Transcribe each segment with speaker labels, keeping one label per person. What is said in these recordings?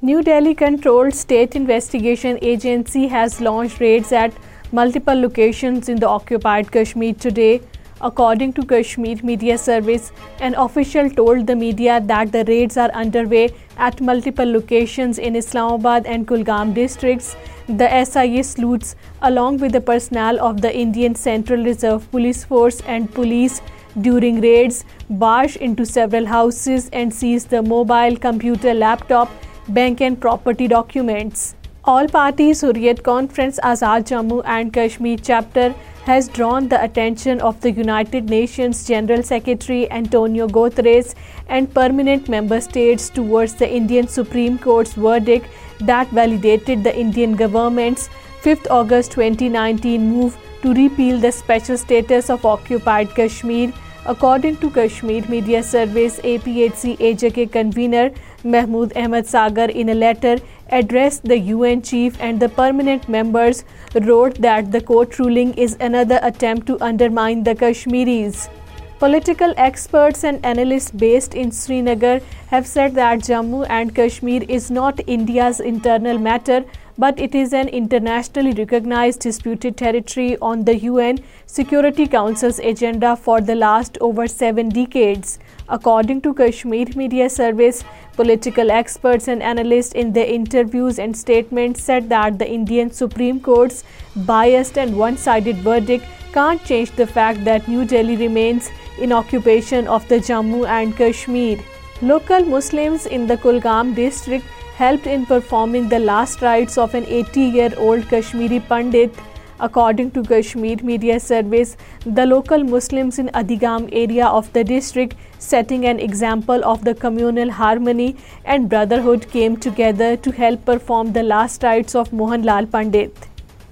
Speaker 1: New Delhi Controlled State Investigation Agency has launched raids at multiple locations in the occupied Kashmir today. According to Kashmir Media Service, an official told the media that the raids are underway at multiple locations in Islamabad and Kulgam districts. The SIA sleuths, along with the personnel of the Indian Central Reserve Police Force and police during raids, barged into several houses and seized the mobile computer, laptop bank and property documents. All parties Hurriyat Conference Azad Jammu and Kashmir chapter has drawn the attention of the United Nations General Secretary Antonio Guterres and permanent member states towards the Indian Supreme Court's verdict that validated the Indian government's 5th August 2019 move to repeal the special status of occupied Kashmir According to Kashmir Media Service APHCAJK convener Mahmood Ahmad Sagar, in a letter addressed the UN chief and the permanent members, wrote that the court ruling is another attempt to undermine the Kashmiris. Political experts and analysts based in Srinagar have said that Jammu and Kashmir is not India's internal matter but it is an internationally recognized disputed territory on the UN Security Council's agenda for the last over 7 decades. According to Kashmir Media Service, political experts and analysts in their interviews and statements said that the Indian Supreme Court's biased and one-sided verdict can't change the fact that New Delhi remains in occupation of the Jammu and Kashmir. Local Muslims in the Kulgam district helped in performing the last rites of an 80-year-old Kashmiri Pandit. According to Kashmir Media Service, the local Muslims in Adigam area of the district, setting an example of the communal harmony and brotherhood, came together to help perform the last rites of Mohanlal Pandit.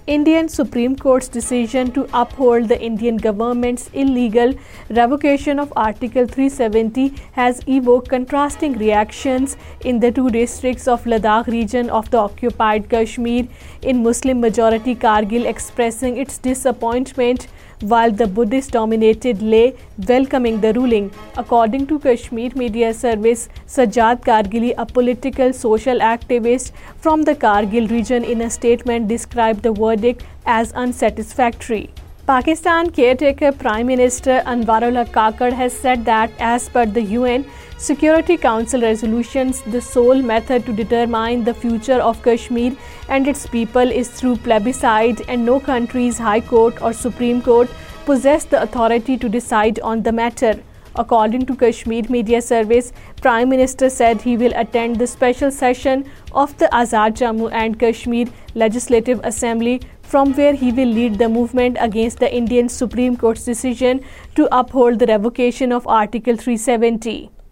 Speaker 1: Indian Supreme Court's decision to uphold the Indian government's illegal revocation of Article 370 has evoked contrasting reactions in the two districts of Ladakh region of the occupied Kashmir. In Muslim-majority Kargil expressing its disappointment while the Buddhist-dominated lay welcoming the ruling. According to Kashmir Media Service, Sajjad Kargili, a political social activist from the Kargil region, in a statement described the verdict as unsatisfactory. Pakistan caretaker Prime Minister Anwarullah Kakar has said that, as per the UN Security Council resolutions, the sole method to determine the future of Kashmir and its people is through plebiscite, and no country's High Court or Supreme Court possess the authority to decide on the matter. According to Kashmir Media Service, Prime Minister said he will attend the special session of the Azad Jammu and Kashmir Legislative Assembly from where he will lead the movement against the Indian Supreme Court's decision to uphold the revocation of Article 370.